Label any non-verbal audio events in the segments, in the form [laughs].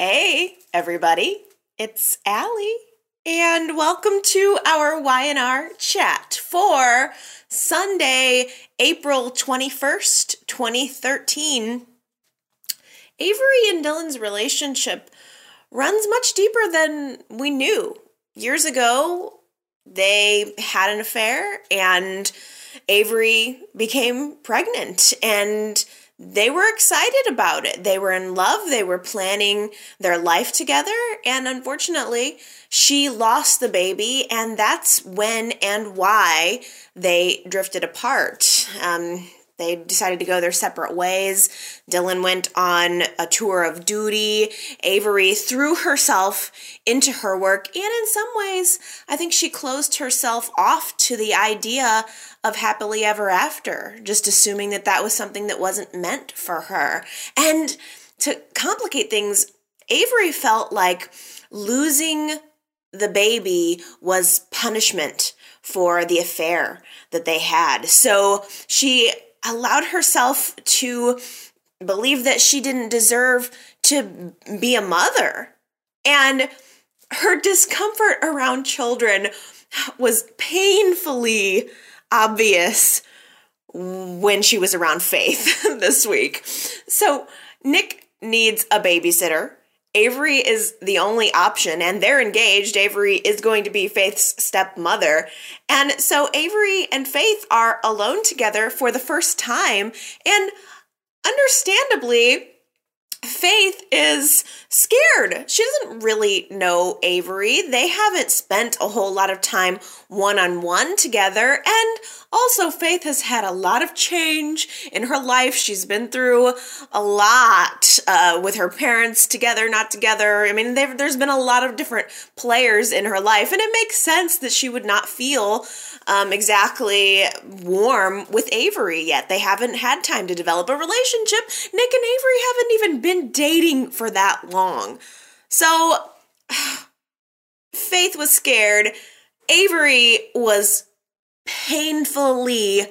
Hey, everybody. It's Allie, and welcome to our Y&R chat for Sunday, April 21st, 2013. Avery and Dylan's relationship runs much deeper than we knew. Years ago, they had an affair, and Avery became pregnant, and they were excited about it. They were in love. They were planning their life together. And unfortunately, she lost the baby. And that's when and why they drifted apart. Um, they decided to go their separate ways. Dylan went on a tour of duty. Avery threw herself into her work, and in some ways, I think she closed herself off to the idea of happily ever after, just assuming that that was something that wasn't meant for her. And to complicate things, Avery felt like losing the baby was punishment for the affair that they had. So she allowed herself to believe that she didn't deserve to be a mother. And her discomfort around children was painfully obvious when she was around Faith [laughs] this week. So, Nick needs a babysitter. Avery is the only option, and they're engaged. Avery is going to be Faith's stepmother. And so Avery and Faith are alone together for the first time. And understandably, Faith is scared. She doesn't really know Avery. They haven't spent a whole lot of time one on one together. And also, Faith has had a lot of change in her life. She's been through a lot uh, with her parents together, not together. I mean, there's been a lot of different players in her life. And it makes sense that she would not feel um, exactly warm with Avery yet. They haven't had time to develop a relationship. Nick and Avery haven't even been dating for that long. So, [sighs] Faith was scared. Avery was painfully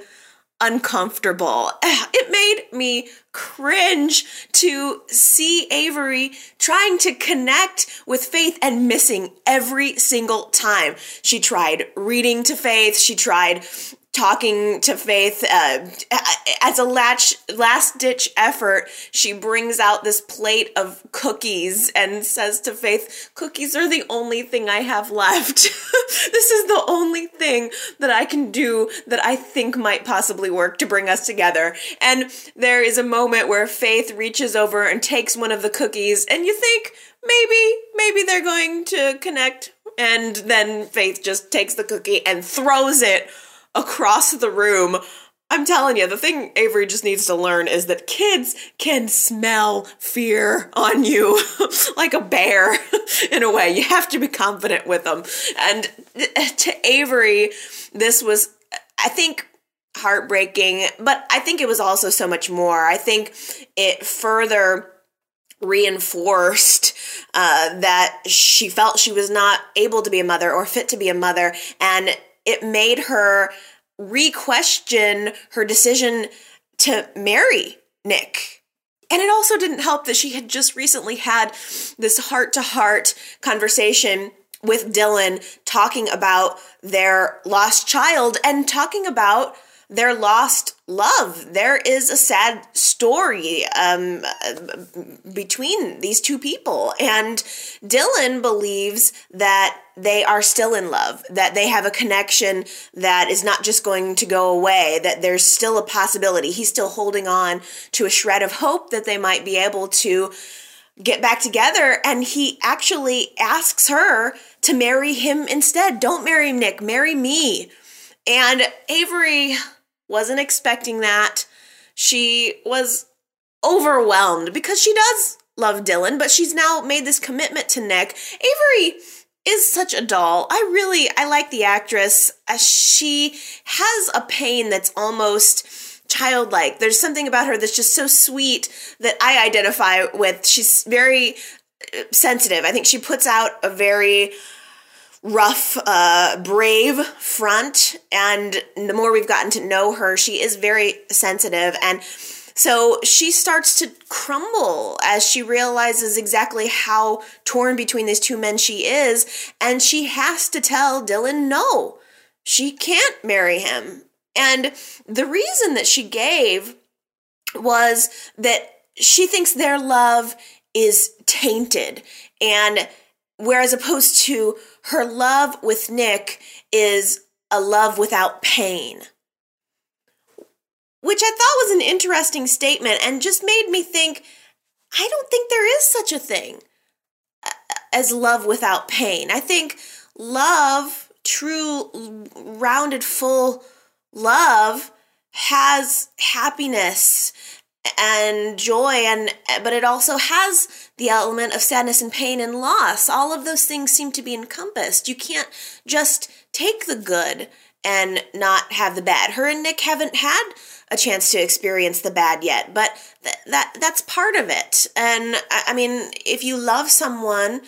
uncomfortable. [sighs] It made me cringe to see Avery trying to connect with Faith and missing every single time. She tried reading to Faith, she tried talking to Faith uh, as a latch, last ditch effort. She brings out this plate of cookies and says to Faith, Cookies are the only thing I have left. [laughs] this is the only thing that I can do that I think might possibly work to bring us together. And there is a moment where Faith reaches over and takes one of the cookies, and you think, maybe, maybe they're going to connect. And then Faith just takes the cookie and throws it across the room. I'm telling you, the thing Avery just needs to learn is that kids can smell fear on you [laughs] like a bear [laughs] in a way. You have to be confident with them. And to Avery, this was, I think, heartbreaking, but I think it was also so much more. I think it further reinforced uh, that she felt she was not able to be a mother or fit to be a mother. And it made her re-question her decision to marry Nick. And it also didn't help that she had just recently had this heart to heart conversation with Dylan talking about their lost child and talking about their lost love. There is a sad story um, between these two people. And Dylan believes that they are still in love, that they have a connection that is not just going to go away, that there's still a possibility. He's still holding on to a shred of hope that they might be able to get back together. And he actually asks her to marry him instead. Don't marry Nick, marry me. And Avery wasn't expecting that. She was overwhelmed because she does love Dylan, but she's now made this commitment to Nick. Avery is such a doll. I really I like the actress. Uh, she has a pain that's almost childlike. There's something about her that's just so sweet that I identify with. She's very uh, sensitive. I think she puts out a very rough, uh, brave front. And the more we've gotten to know her, she is very sensitive. And So she starts to crumble as she realizes exactly how torn between these two men she is, and she has to tell Dylan no, she can't marry him. And the reason that she gave was that she thinks their love is tainted. And whereas opposed to her love with Nick is a love without pain. Which I thought was an interesting statement and just made me think I don't think there is such a thing uh, as love without pain. I think love, true, rounded, full love, has happiness and joy and but it also has the element of sadness and pain and loss. All of those things seem to be encompassed. You can't just take the good and not have the bad. Her and nick haven't had a chance to experience the bad yet but th- that that's part of it. And I, I mean if you love someone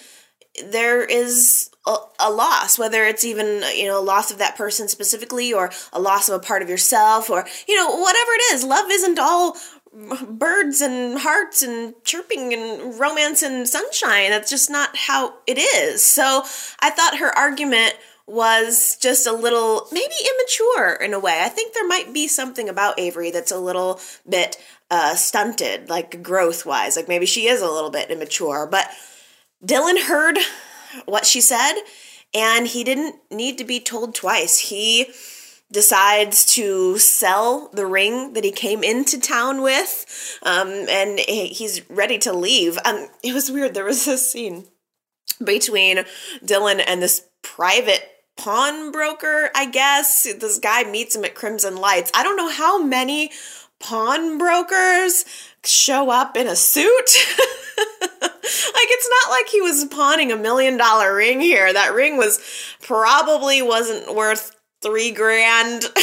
there is a, a, loss, whether it's even you know a loss of that person specifically, or a loss of a part of yourself, or you know whatever it is. Love isn't all birds and hearts and chirping and romance and sunshine. That's just not how it is. So I thought her argument was just a little maybe immature in a way. I think there might be something about Avery that's a little bit uh, stunted, like growth wise. Like maybe she is a little bit immature. But Dylan heard what she said and he didn't need to be told twice. He decides to sell the ring that he came into town with, um, and he's ready to leave. Um, it was weird. There was this scene between Dylan and this private pawnbroker, I guess. This guy meets him at Crimson Lights. I don't know how many pawnbrokers show up in a suit. [laughs] like it's not like he was pawning a million dollar ring here. That ring was probably wasn't worth three grand. [laughs]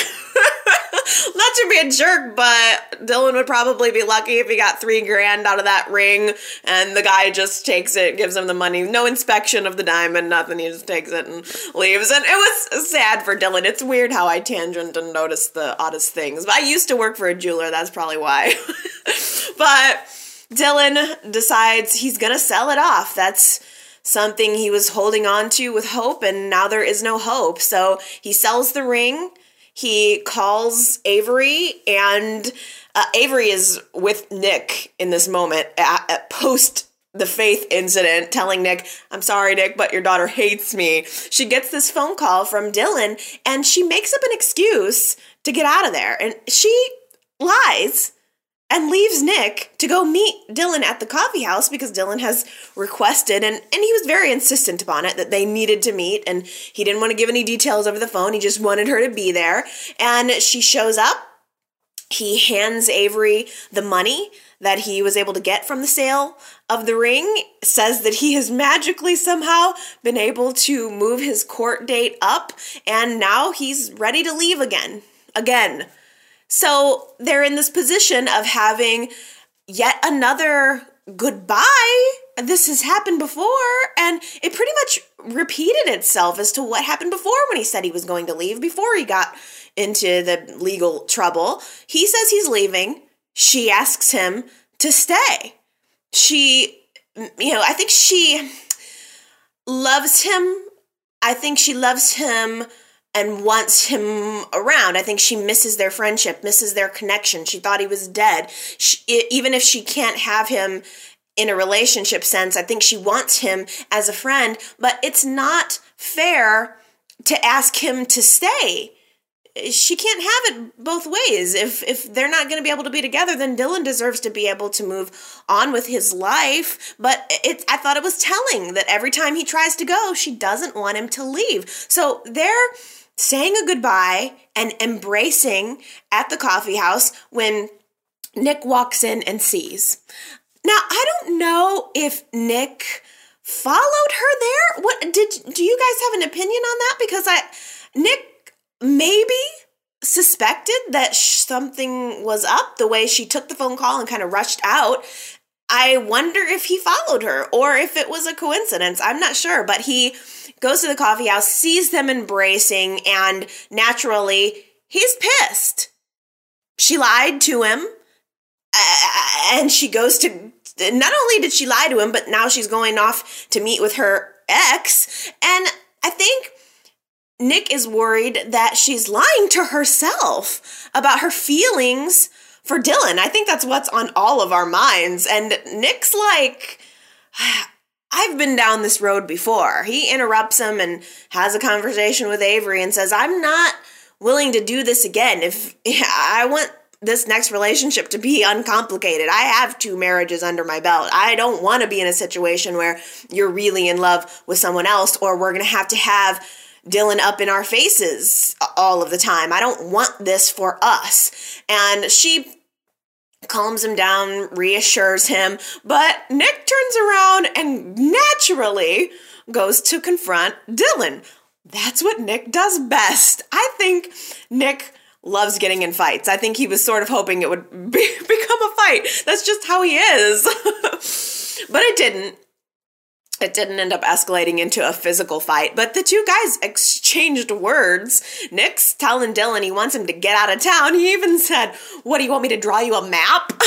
Not to be a jerk, but Dylan would probably be lucky if he got three grand out of that ring and the guy just takes it, gives him the money. No inspection of the diamond, nothing. He just takes it and leaves. And it was sad for Dylan. It's weird how I tangent and notice the oddest things. But I used to work for a jeweler, that's probably why. [laughs] but Dylan decides he's gonna sell it off. That's something he was holding on to with hope, and now there is no hope. So he sells the ring. He calls Avery, and uh, Avery is with Nick in this moment at, at post the faith incident, telling Nick, I'm sorry, Nick, but your daughter hates me. She gets this phone call from Dylan and she makes up an excuse to get out of there. And she lies and leaves Nick to go meet Dylan at the coffee house because Dylan has requested and, and he was very insistent upon it that they needed to meet and he didn't want to give any details over the phone. He just wanted her to be there. And she shows up. He hands Avery the money that he was able to get from the sale of the ring, says that he has magically somehow been able to move his court date up, and now he's ready to leave again. Again so they're in this position of having yet another goodbye. This has happened before, and it pretty much repeated itself as to what happened before when he said he was going to leave, before he got into the legal trouble. He says he's leaving. She asks him to stay. She, you know, I think she loves him. I think she loves him and wants him around. I think she misses their friendship, misses their connection. She thought he was dead. She, even if she can't have him in a relationship sense, I think she wants him as a friend, but it's not fair to ask him to stay. She can't have it both ways. If if they're not going to be able to be together, then Dylan deserves to be able to move on with his life. But it, I thought it was telling that every time he tries to go, she doesn't want him to leave. So they're saying a goodbye and embracing at the coffee house when Nick walks in and sees. Now, I don't know if Nick followed her there. What did do you guys have an opinion on that because I Nick maybe suspected that something was up the way she took the phone call and kind of rushed out. I wonder if he followed her or if it was a coincidence. I'm not sure, but he goes to the coffee house, sees them embracing, and naturally, he's pissed. She lied to him. uh, and she goes to not only did she lie to him, but now she's going off to meet with her ex. And I think Nick is worried that she's lying to herself about her feelings for Dylan. I think that's what's on all of our minds. And Nick's like, I've been down this road before. He interrupts him and has a conversation with Avery and says, I'm not willing to do this again. If [laughs] I want this next relationship to be uncomplicated. I have two marriages under my belt. I don't want to be in a situation where you're really in love with someone else or we're going to have to have Dylan up in our faces all of the time. I don't want this for us. And she calms him down, reassures him, but Nick turns around and naturally goes to confront Dylan. That's what Nick does best. I think Nick loves getting in fights. I think he was sort of hoping it would [laughs] be, become a fight. That's just how he is. [laughs] but it didn't. It didn't end up escalating into a physical fight, but the two guys exchanged words. Nick's telling Dylan he wants him to get out of town. He even said, What do you want me to draw you a map? [laughs]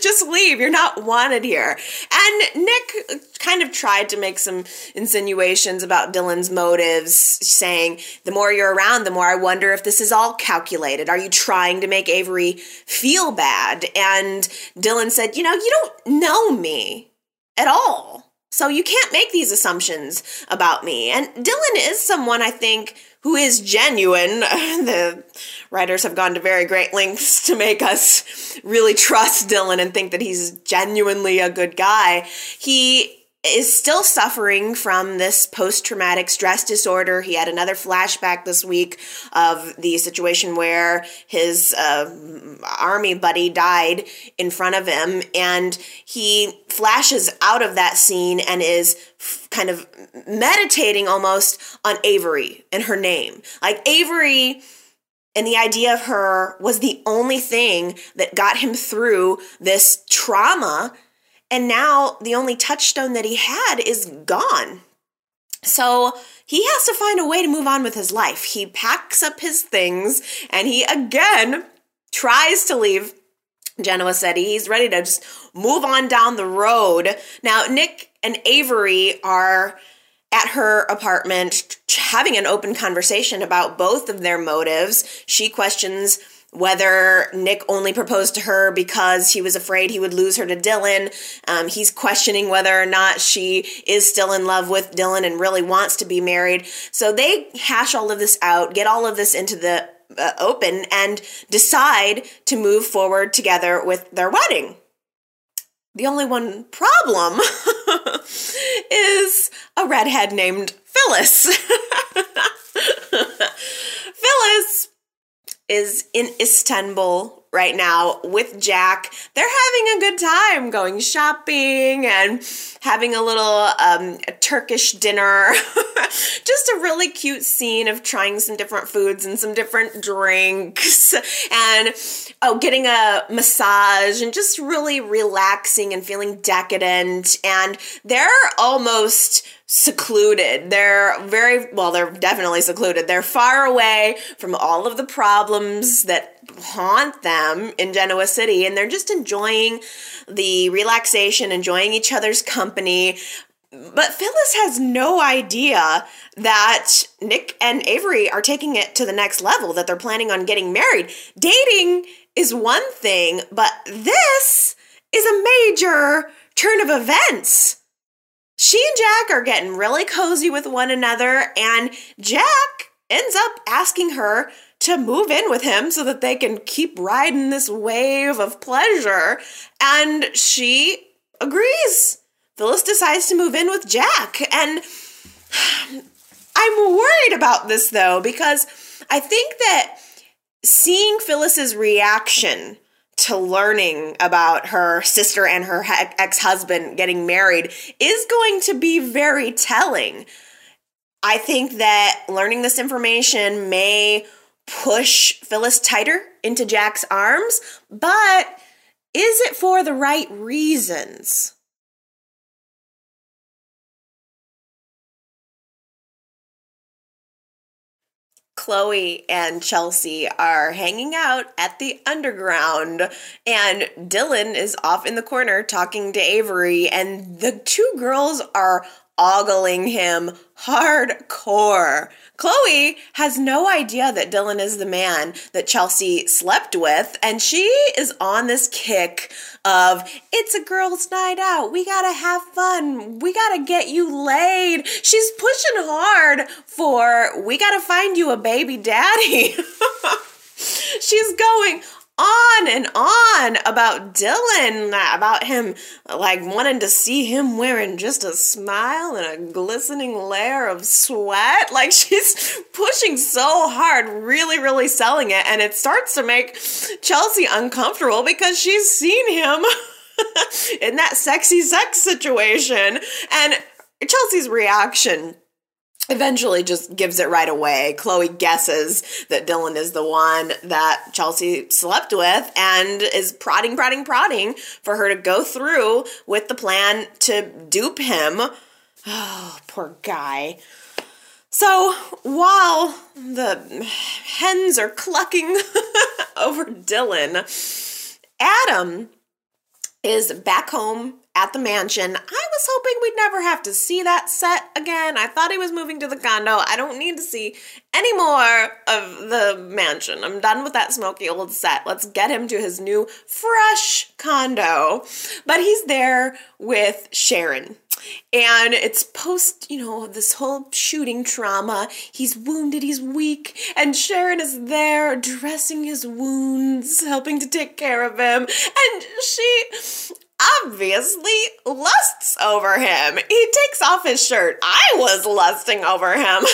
just leave. You're not wanted here. And Nick kind of tried to make some insinuations about Dylan's motives, saying, The more you're around, the more I wonder if this is all calculated. Are you trying to make Avery feel bad? And Dylan said, You know, you don't know me at all. So you can't make these assumptions about me. And Dylan is someone I think who is genuine. [laughs] The writers have gone to very great lengths to make us really trust Dylan and think that he's genuinely a good guy. He is still suffering from this post traumatic stress disorder. He had another flashback this week of the situation where his uh, army buddy died in front of him, and he flashes out of that scene and is f- kind of meditating almost on Avery and her name. Like Avery and the idea of her was the only thing that got him through this trauma and now the only touchstone that he had is gone. So he has to find a way to move on with his life. He packs up his things and he again tries to leave Genoa City. He's ready to just move on down the road. Now, Nick and Avery are at her apartment having an open conversation about both of their motives. She questions whether Nick only proposed to her because he was afraid he would lose her to Dylan. Um, he's questioning whether or not she is still in love with Dylan and really wants to be married. So they hash all of this out, get all of this into the uh, open, and decide to move forward together with their wedding. The only one problem [laughs] is a redhead named Phyllis. [laughs] Phyllis is in Istanbul right now with Jack. They're having a good time going shopping and having a little um, a Turkish dinner. [laughs] Just a really cute scene of trying some different foods and some different drinks and oh, getting a massage and just really relaxing and feeling decadent. And they're almost secluded. They're very, well, they're definitely secluded. They're far away from all of the problems that haunt them in Genoa City, and they're just enjoying the relaxation, enjoying each other's company. But Phyllis has no idea that Nick and Avery are taking it to the next level, that they're planning on getting married. Dating is one thing, but this is a major turn of events she and Jack are getting really cozy with one another, and Jack ends up asking her to move in with him so that they can keep riding this wave of pleasure. And she agrees. Phyllis decides to move in with Jack. And [sighs] I'm worried about this though, because I think that seeing Phyllis's reaction to learning about her sister and her ex husband getting married is going to be very telling. I think that learning this information may push Phyllis tighter into Jack's arms, but is it for the right reasons? Chloe and Chelsea are hanging out at the underground, and Dylan is off in the corner talking to Avery, and the two girls are ogling him hardcore. Chloe has no idea that Dylan is the man that Chelsea slept with, and she is on this kick of it's a girls' night out. We gotta have fun. We gotta get you laid. She's pushing hard for we gotta find you a baby daddy. [laughs] She's going on and on about Dylan, about him like wanting to see him wearing just a smile and a glistening layer of sweat. Like [laughs] she's pushing so hard, really, really selling it. And it starts to make Chelsea uncomfortable because she's seen him [laughs] in that sexy sex situation. And Chelsea's reaction eventually just gives it right away. Chloe guesses that Dylan is the one that Chelsea slept with and is prodding, prodding, prodding for her to go through with the plan to dupe him. Oh, poor guy. So while the hens are clucking [laughs] over Dylan, Adam is back home at the mansion. I was hoping we'd never have to see that set again. I thought he was moving to the condo. I don't need to see any more of the mansion. I'm done with that smoky old set. Let's get him to his new, fresh condo. But he's there with Sharon. And it's post, you know, this whole shooting trauma. He's wounded, he's weak, and Sharon is there dressing his wounds, helping to take care of him. And she obviously lusts over him. He takes off his shirt. I was lusting over him. [laughs]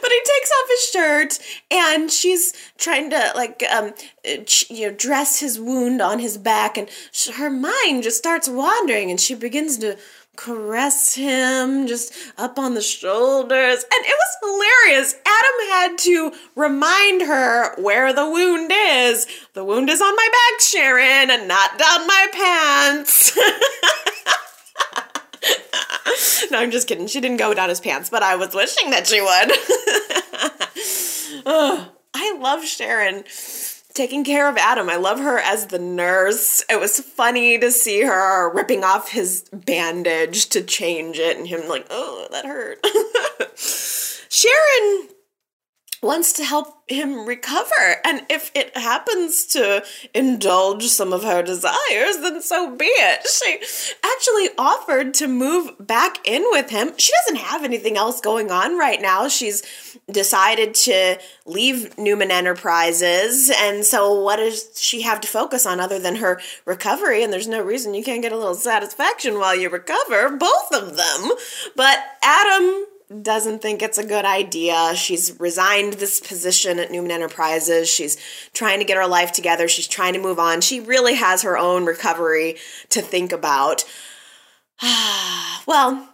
but he takes off his shirt and she's trying to like um you know dress his wound on his back and her mind just starts wandering and she begins to caress him just up on the shoulders. And it was hilarious. Adam had to remind her where the wound is. The wound is on my back, Sharon, and not down my pants. [laughs] no, I'm just kidding. She didn't go down his pants, but I was wishing that she would. [laughs] oh, I love Sharon taking care of Adam. I love her as the nurse. It was funny to see her ripping off his bandage to change it and him like, oh, that hurt. [laughs] Sharon wants to help him recover. And if it happens to indulge some of her desires, then so be it. She actually offered to move back in with him. She doesn't have anything else going on right now. She's decided to leave Newman Enterprises. And so, what does she have to focus on other than her recovery? And there's no reason you can't get a little satisfaction while you recover, both of them. But Adam doesn't think it's a good idea. She's resigned this position at Newman Enterprises. She's trying to get her life together. She's trying to move on. She really has her own recovery to think about. [sighs] well,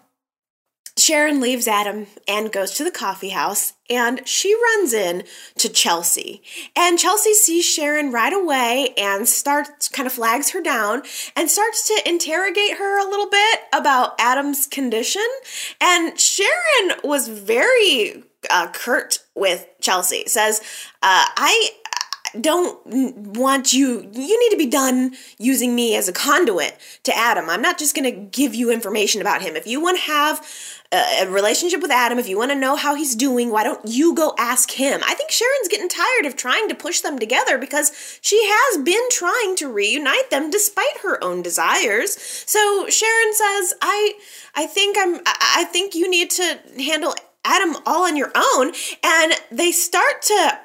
Sharon leaves Adam and goes to the coffee house, and she runs in to Chelsea. And Chelsea sees Sharon right away and starts kind of flags her down and starts to interrogate her a little bit about Adam's condition. And Sharon was very uh, curt with Chelsea. Says, uh, "I don't want you you need to be done using me as a conduit to Adam. I'm not just going to give you information about him. If you want to have a relationship with Adam, if you want to know how he's doing, why don't you go ask him? I think Sharon's getting tired of trying to push them together because she has been trying to reunite them despite her own desires. So Sharon says, "I I think I'm I think you need to handle Adam all on your own." And they start to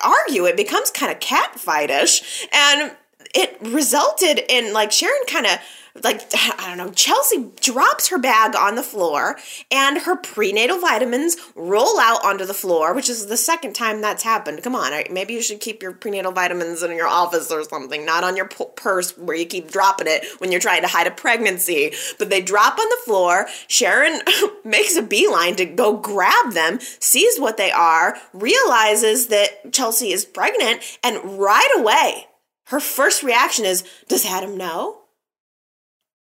argue. It becomes kind of catfightish and it resulted in like Sharon kind of like I don't know, Chelsea drops her bag on the floor and her prenatal vitamins roll out onto the floor, which is the second time that's happened. Come on, maybe you should keep your prenatal vitamins in your office or something, not on your purse where you keep dropping it when you're trying to hide a pregnancy. But they drop on the floor. Sharon [laughs] makes a beeline to go grab them, sees what they are, realizes that Chelsea is pregnant, and right away, her first reaction is, Does Adam know?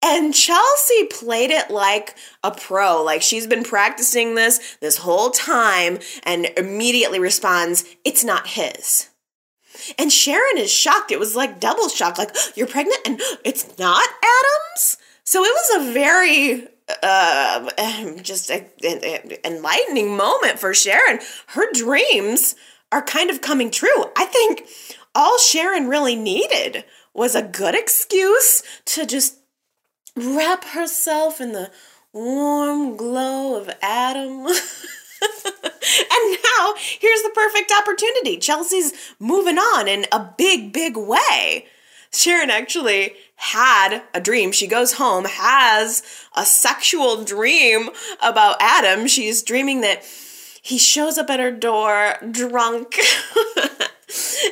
And Chelsea played it like a pro. Like she's been practicing this this whole time and immediately responds, It's not his. And Sharon is shocked. It was like double shock. Like, [gasps] you're pregnant and [gasps] it's not Adam's? So it was a very uh, [sighs] just a, enlightening moment for Sharon. Her dreams are kind of coming true. I think all Sharon really needed was a good excuse to just wrap herself in the warm glow of Adam. [laughs] and now here's the perfect opportunity. Chelsea's moving on in a big, big way. Sharon actually had a dream. She goes home, has a sexual dream about Adam. She's dreaming that he shows up at her door drunk. [laughs]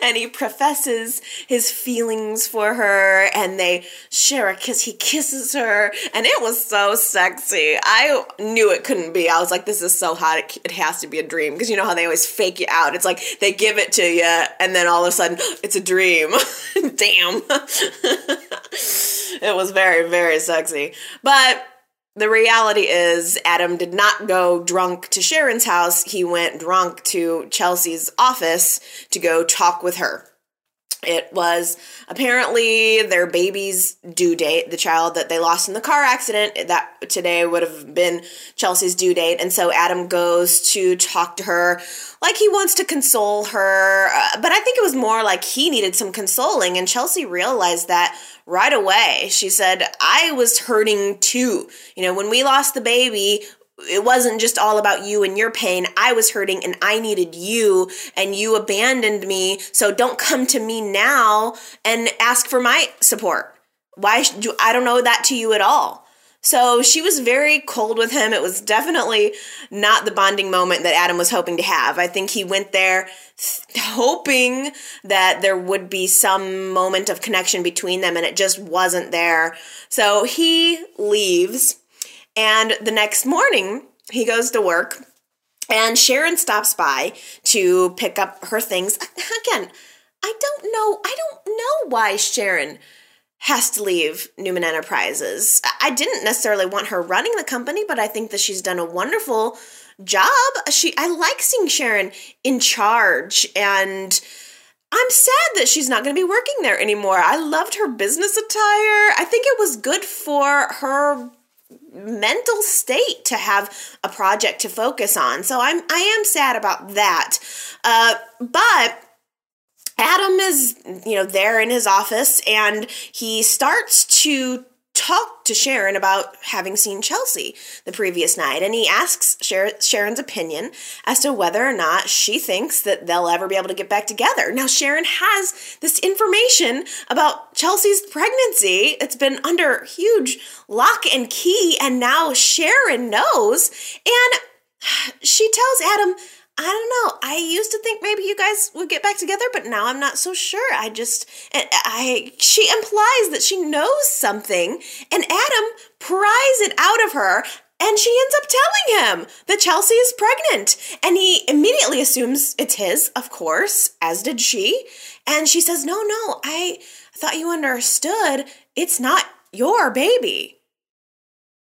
and he professes his feelings for her and they share a kiss. He kisses her and it was so sexy. I knew it couldn't be. I was like this is so hot. It, it has to be a dream. Because you know how they always fake you out. It's like they give it to you and then all of a sudden [gasps] it's a dream. [laughs] Damn. [laughs] It was very very sexy. But the reality is, Adam did not go drunk to Sharon's house. He went drunk to Chelsea's office to go talk with her. It was apparently their baby's due date, the child that they lost in the car accident. That today would have been Chelsea's due date. And so Adam goes to talk to her like he wants to console her. Uh, but I think it was more like he needed some consoling. And Chelsea realized that right away. She said, I was hurting too. You know, when we lost the baby, it wasn't just all about you and your pain. I was hurting and I needed you and you abandoned me. So don't come to me now and ask for my support. Why do I don't know that to you at all. So she was very cold with him. It was definitely not the bonding moment that Adam was hoping to have. I think he went there hoping that there would be some moment of connection between them and it just wasn't there. So he leaves and the next morning, he goes to work, and Sharon stops by to pick up her things. Again, I don't know. I don't know why Sharon has to leave Newman Enterprises. I didn't necessarily want her running the company, but I think that she's done a wonderful job. She I like seeing Sharon in charge and I'm sad that she's not going to be working there anymore. I loved her business attire. I think it was good for her mental state to have a project to focus on. So I'm I am sad about that. Uh, but Adam is, you know, there in his office and he starts to talk to Sharon about having seen Chelsea the previous night, and he asks Sharon's opinion as to whether or not she thinks that they'll ever be able to get back together. Now, Sharon has this information about Chelsea's pregnancy. It's been under huge lock and key, and now Sharon knows, and [sighs] she tells Adam, I don't know. I used to think maybe you guys would get back together, but now I'm not so sure. I just I she implies that she knows something and Adam pries it out of her and she ends up telling him that Chelsea is pregnant. And he immediately assumes it's his, of course, as did she. And she says, "No, no. I thought you understood. It's not your baby."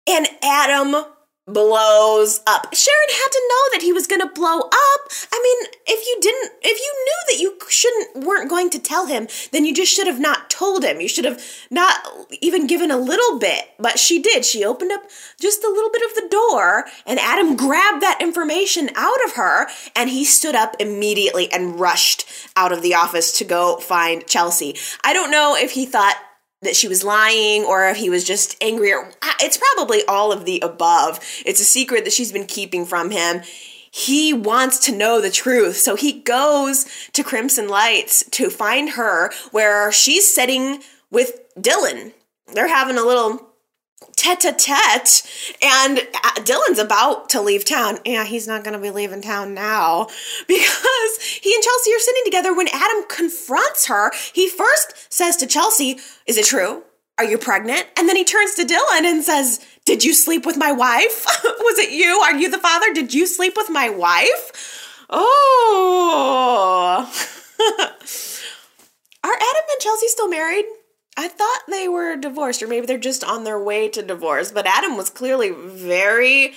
And Adam blows up. Sharon had to know that he was going to blow up. I mean, if you didn't if you knew that you shouldn't weren't going to tell him, then you just should have not told him. You should have not even given a little bit. But she did. She opened up just a little bit of the door and Adam grabbed that information out of her and he stood up immediately and rushed out of the office to go find Chelsea. I don't know if he thought that she was lying or if he was just angry or uh, it's probably all of the above. It's a secret that she's been keeping from him. He wants to know the truth. So he goes to Crimson Lights to find her where she's sitting with Dylan. They're having a little tete a tete, and uh, Dylan's about to leave town. Yeah, he's not going to be leaving town now [laughs] because he and Chelsea are sitting together. When Adam confronts her, he first says to Chelsea, Is it true? Are you pregnant? And then he turns to Dylan and says, Did you sleep with my wife? [laughs] Was it you? Are you the father? Did you sleep with my wife? Oh. [laughs] are Adam and Chelsea still married? I thought they were divorced, or maybe they're just on their way to divorce. But Adam was clearly very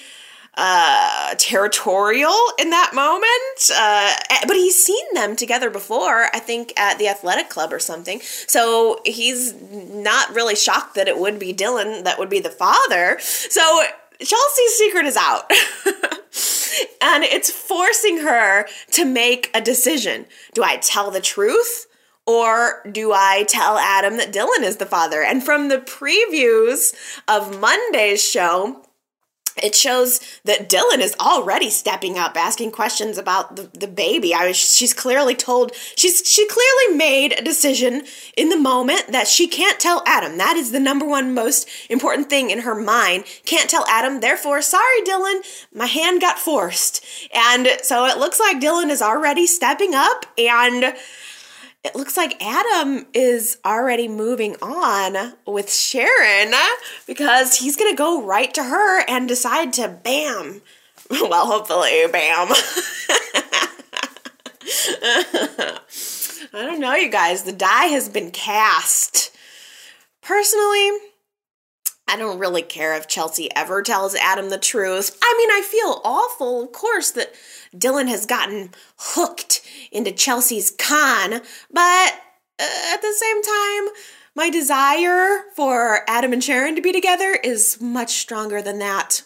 uh, territorial in that moment. Uh, but he's seen them together before, I think at the athletic club or something. So he's not really shocked that it would be Dylan that would be the father. So Chelsea's secret is out. [laughs] and it's forcing her to make a decision. Do I tell the truth? Or do I tell Adam that Dylan is the father? And from the previews of Monday's show, it shows that Dylan is already stepping up, asking questions about the, the baby. I was, she's clearly told, she's, she clearly made a decision in the moment that she can't tell Adam. That is the number one most important thing in her mind. Can't tell Adam, therefore, sorry, Dylan, my hand got forced. And so it looks like Dylan is already stepping up and it looks like Adam is already moving on with Sharon because he's going to go right to her and decide to bam. [laughs] Well, hopefully, bam. [laughs] I don't know, you guys. The die has been cast. Personally, I don't really care if Chelsea ever tells Adam the truth. I mean, I feel awful, of course, that Dylan has gotten hooked into Chelsea's con, but uh, at the same time, my desire for Adam and Sharon to be together is much stronger than that.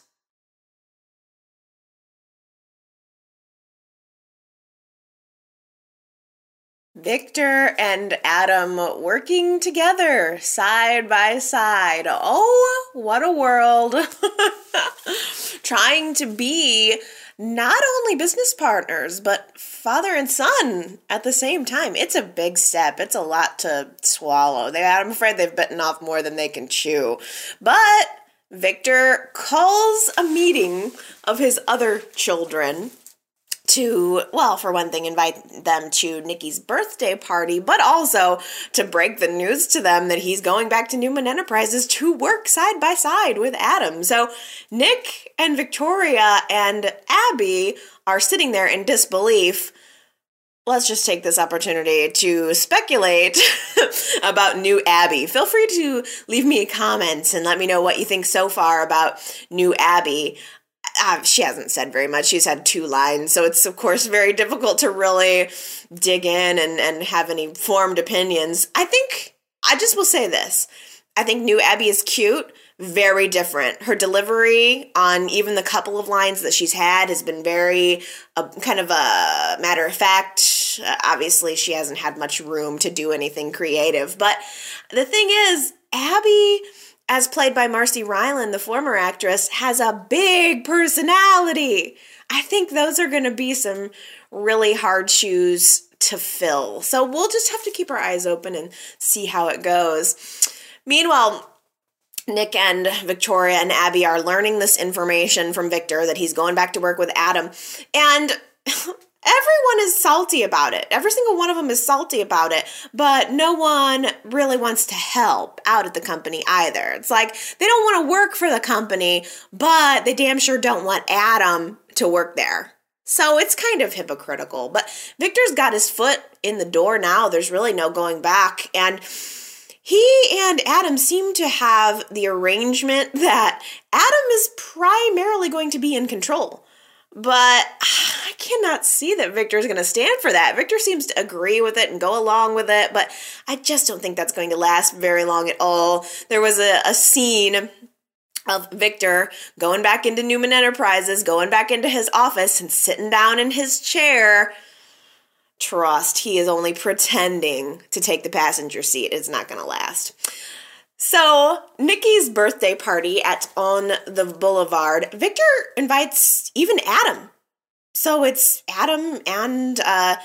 Victor and Adam working together side by side. Oh, what a world! [laughs] Trying to be not only business partners, but father and son at the same time. It's a big step. It's a lot to swallow. They, I'm afraid they've bitten off more than they can chew. But Victor calls a meeting of his other children to, well, for one thing, invite them to Nikki's birthday party, but also to break the news to them that he's going back to Newman Enterprises to work side by side with Adam. So Nick and Victoria and Abby are sitting there in disbelief. Let's just take this opportunity to speculate [laughs] about new Abby. Feel free to leave me comments and let me know what you think so far about new Abby uh, she hasn't said very much. She's had two lines, so it's of course very difficult to really dig in and, and have any formed opinions. I think I just will say this. I think new Abby is cute, very different. Her delivery on even the couple of lines that she's had has been very uh, kind of a matter of fact. Uh, obviously, she hasn't had much room to do anything creative, but the thing is, Abby as played by Marcy Rylan, the former actress, has a big personality. I think those are going to be some really hard shoes to fill. So we'll just have to keep our eyes open and see how it goes. Meanwhile, Nick and Victoria and Abby are learning this information from Victor that he's going back to work with Adam. And [laughs] everyone is salty about it. Every single one of them is salty about it, but no one really wants to help out at the company either. It's like they don't want to work for the company, but they damn sure don't want Adam to work there. So it's kind of hypocritical. But Victor's got his foot in the door now. There's really no going back. And he and Adam seem to have the arrangement [laughs] that Adam is primarily going to be in control. But [sighs] I cannot see that Victor is going to stand for that. Victor seems to agree with it and go along with it, but I just don't think that's going to last very long at all. There was a, a scene of Victor going back into Newman Enterprises, going back into his office and sitting down in his chair. Trust, he is only pretending to take the passenger seat. It's not going to last. So, Nikki's birthday party at On the Boulevard, Victor invites even Adam. So it's Adam and uh,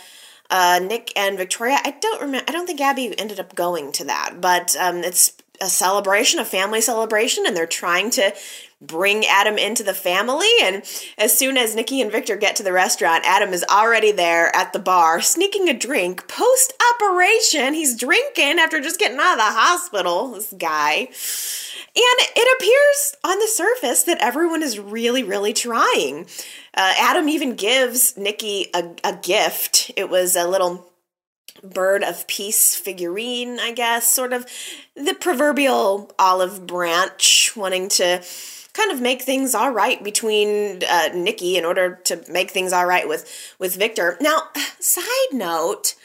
uh, Nick and Victoria. I don't remember. I don't think Abby ended up going to that, but um, it's a celebration, a family celebration, and they're trying to bring Adam into the family. And as soon as Nikki and Victor get to the restaurant, Adam is already there at the bar, sneaking a drink. Post operation, he's drinking after just getting out of the hospital, this guy. And it appears on the surface that everyone is really, really trying. Uh, Adam even gives Nikki a, a gift. It was a little bird of peace figurine, I guess, sort of the proverbial olive branch, wanting to kind of make things all right between uh, Nikki in order to make things all right with with Victor. Now, [sighs] side note,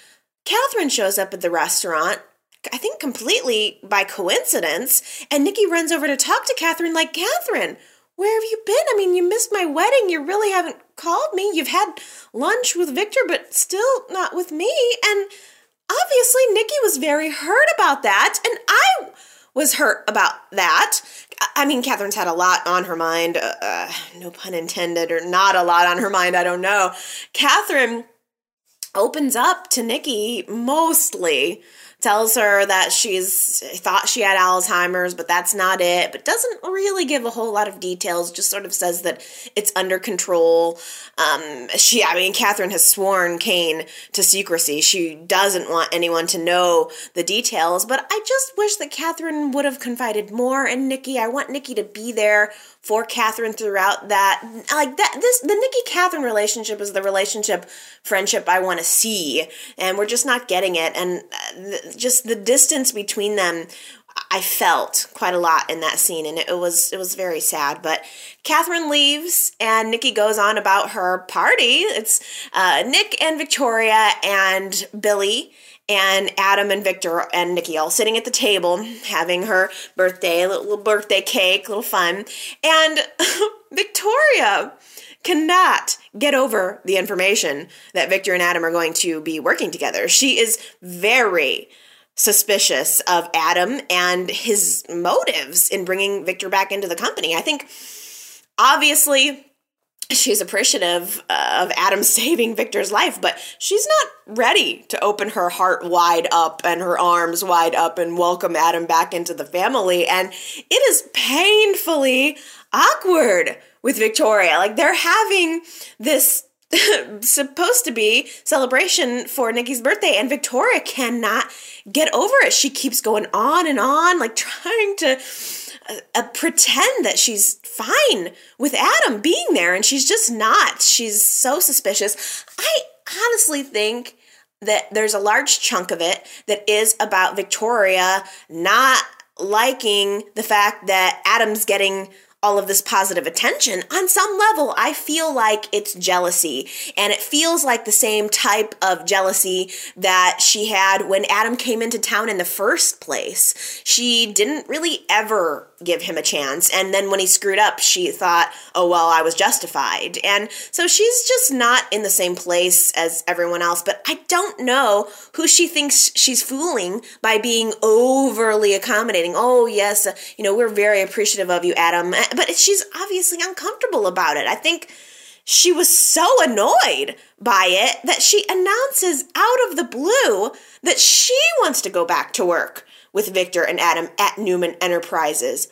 Katherine shows up at the restaurant. I think completely by coincidence, and Nikki runs over to talk to Katherine like, Katherine, where have you been? I mean, you missed my wedding. You really haven't called me. You've had lunch with Victor, but still not with me. And obviously, Nikki was very hurt about that. And I was hurt about that. I mean, Katherine's had a lot on her mind. Uh, uh, no pun intended, or not a lot on her mind. I don't know. Katherine opens up to Nikki mostly tells her that she's thought she had Alzheimer's, but that's not it, but doesn't really give a whole lot of details, just sort of says that it's under control. Um, she, I mean, Katherine has sworn Kane to secrecy. She doesn't want anyone to know the details, but I just wish that Katherine would have confided more in Nikki. I want Nikki to be there for Katherine throughout that. Like that, this, the Nikki Katherine relationship is the relationship, friendship I want to see, and we're just not getting it. And uh, just the distance between them I felt quite a lot in that scene, and it was it was very sad. But Katherine leaves, and Nikki goes on about her party. It's uh, Nick and Victoria and Billy and Adam and Victor and Nikki all sitting at the table having her birthday, little, birthday cake, little fun, and [laughs] Victoria cannot get over the information that Victor and Adam are going to be working together. She is very suspicious of Adam and his motives in bringing Victor back into the company. I think obviously [laughs] she's appreciative uh, of Adam [laughs] saving Victor's life, but she's not ready to open her heart wide up and her arms wide up and welcome Adam back into the family. And it is painfully awkward with Victoria. Like they're having this [laughs] supposed to be celebration for Nikki's birthday, and Victoria cannot get over it. She keeps going on and on, like trying to pretend that she's fine with Adam being there, and she's just not. She's so suspicious. I honestly think that there's a large chunk of it that is about Victoria not liking the fact that Adam's getting all of this positive attention, on some level, I feel like it's jealousy. And it feels like the same type of jealousy that she had when Adam came into town in the first place. She didn't really ever give him a chance. And then when he screwed up, she thought, oh, well, I was justified. And so she's just not in the same place as everyone else. But I don't know who she thinks she's fooling by being overly accommodating. Oh, yes, uh, you know, we're very appreciative of you, Adam. Uh, but she's obviously uncomfortable about it. I think she was so annoyed by it that she announces out of the blue that she wants to go back to work with Victor and Adam at Newman Enterprises,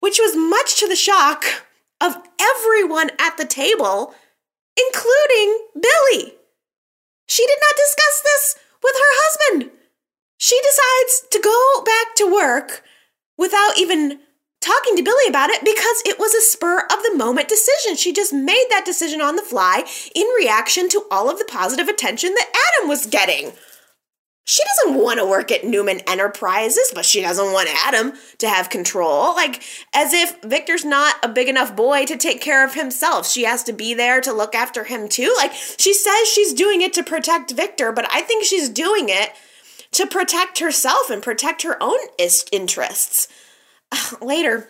which was much to the shock of everyone at the table, including Billy. She did not discuss this with her husband. She decides to go back to work without even talking to Billy about it because it was a spur of the moment decision. She just made that decision on the fly in reaction to all of the positive attention that Adam was getting. She doesn't want to work at Newman Enterprises, but she doesn't want Adam to have control. Like, as if Victor's not a big enough boy to take care of himself. She has to be there to look after him too. Like, she says she's doing it to protect Victor, but I think she's doing it to protect herself and protect her own interests. Later,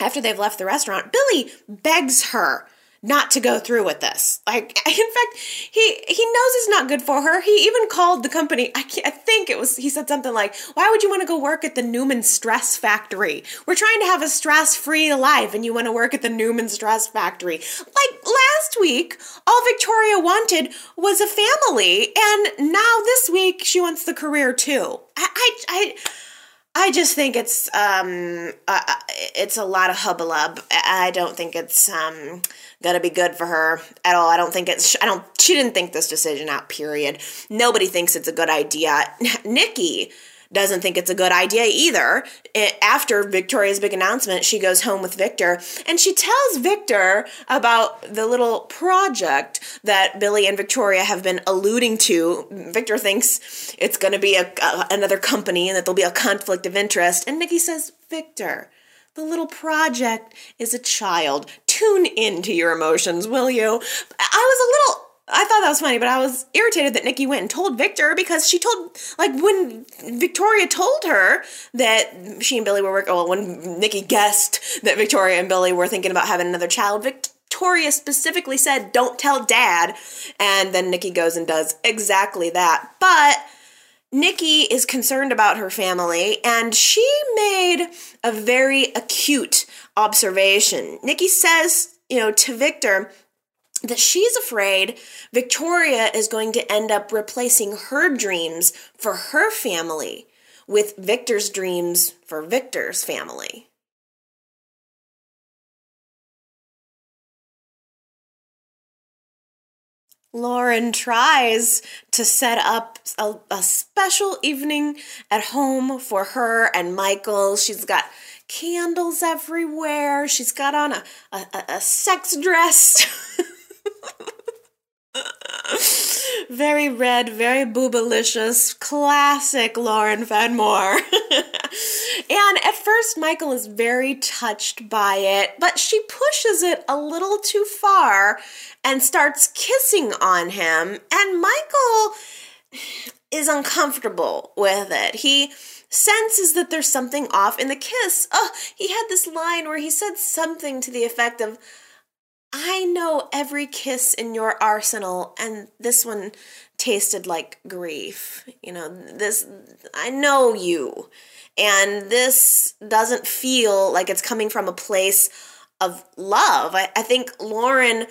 after they've left the restaurant, Billy begs her not to go through with this. Like, [laughs] in fact, he he knows it's not good for her. He even called the company. I, I think it was he said something like, "Why would you want to go work at the Newman Stress Factory? We're trying to have a stress-free life, and you want to work at the Newman Stress Factory." Like last week, all Victoria wanted was a family, and now this week she wants the career too. I I. I I just think it's um uh, it's a lot of hubbub. I don't think it's um gonna be good for her at all. I don't think it's I don't she didn't think this decision out. Period. Nobody thinks it's a good idea. Nikki doesn't think it's a good idea either. It, after Victoria's big announcement, she goes home with Victor and she tells Victor about the little project that Billy and Victoria have been alluding to. Victor thinks it's going to be a, another company and that there'll be a conflict of interest. And Nikki says, Victor, the little project is a child. Tune into your emotions, will you? I was a little I thought that was funny, but I was irritated that Nikki went and told Victor because she told, like, when Victoria told her that she and Billy were working, well, when Nikki guessed that Victoria and Billy were thinking about having another child, Victoria specifically said, don't tell dad. And then Nikki goes and does exactly that. But Nikki is concerned about her family, and she made a very acute observation. Nikki says, you know, to Victor, that she's afraid Victoria is going to end up replacing her dreams for her family with Victor's dreams for Victor's family. Lauren tries to set up a, a, special evening at home for her and Michael. She's got candles everywhere. She's got on a, a, a sex dress. [laughs] [laughs] very red, very boobalicious, classic Lauren Fenmore. [laughs] and at first, Michael is very touched by it, but she pushes it a little too far and starts kissing on him. And Michael is uncomfortable with it. He senses that there's something off in the kiss. Oh, he had this line where he said something to the effect of, I know every kiss in your arsenal, and this one tasted like grief. You know, this, I know you. And this doesn't feel like it's coming from a place of love. I, I think Lauren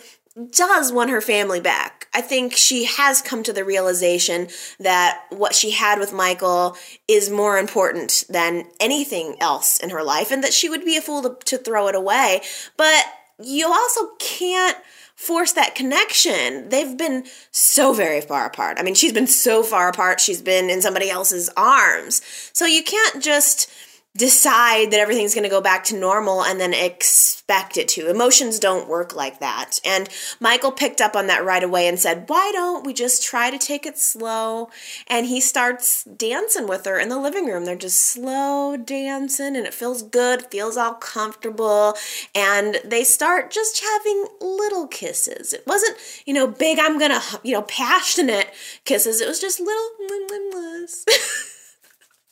does want her family back. I think she has come to the realization that what she had with Michael is more important than anything else in her life and that she would be a fool to, to throw it away. But you also can't force that connection. They've been so very far apart. I mean, she's been so far apart, she's been in somebody else's arms. So you can't just decide that everything's going to go back to normal and then expect it to. Emotions don't work like that. And Michael picked up on that right away and said, Why don't we just try to take it slow? And he starts dancing with her in the living room. They're just slow dancing and it feels good, feels all comfortable. And they start just having little kisses. It wasn't, you know, big, I'm going to, you know, passionate kisses. It was just little. [laughs]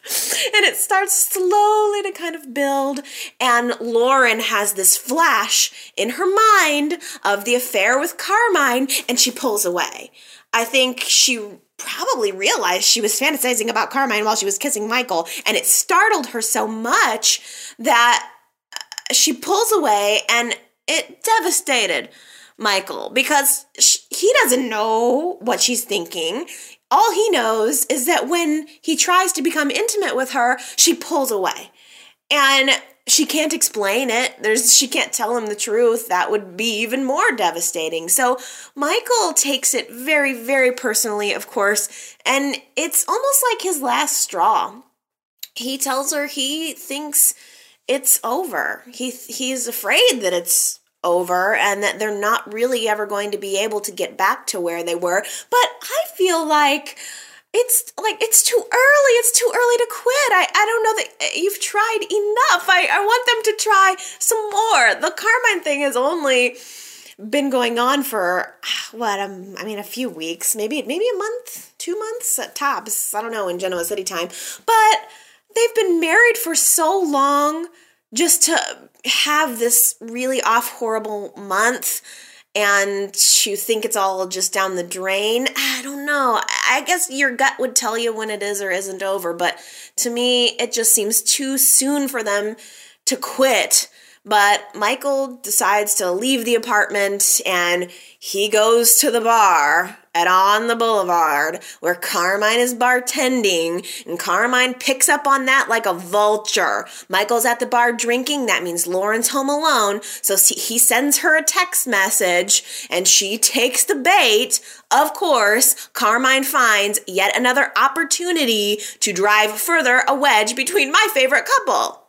[laughs] and it starts slowly to kind of build. And Lauren has this flash in her mind of the affair with Carmine, and she pulls away. I think she probably realized she was fantasizing about Carmine while she was kissing Michael, and it startled her so much that uh, she pulls away, and it devastated Michael because he doesn't know what she's thinking all he knows is that when he tries to become intimate with her, she pulls away. And she can't explain it. There's she can't tell him the truth. That would be even more devastating. So Michael takes it very very personally, of course, and it's almost like his last straw. He tells her he thinks it's over. He he's afraid that it's over and that they're not really ever going to be able to get back to where they were. But I feel like it's like it's too early. It's too early to quit. I, I don't know that you've tried enough. I, I want them to try some more. The carmine thing has only been going on for [sighs] what um, i mean a few weeks. Maybe maybe a month two months at tops. I don't know in genoa city time. But they've been married for so long just to have this really off horrible month and you think it's all just down the drain. I don't know. I guess your gut would tell you when it is or isn't over, but to me, it just seems too soon for them to quit But Michael decides to leave the apartment and he goes to the bar at On the Boulevard where Carmine is bartending and Carmine picks up on that like a vulture. Michael's at the bar drinking, that means Lauren's home alone. So he sends her a text message and she takes the bait. Of course, Carmine finds yet another opportunity to drive further a wedge between my favorite couple.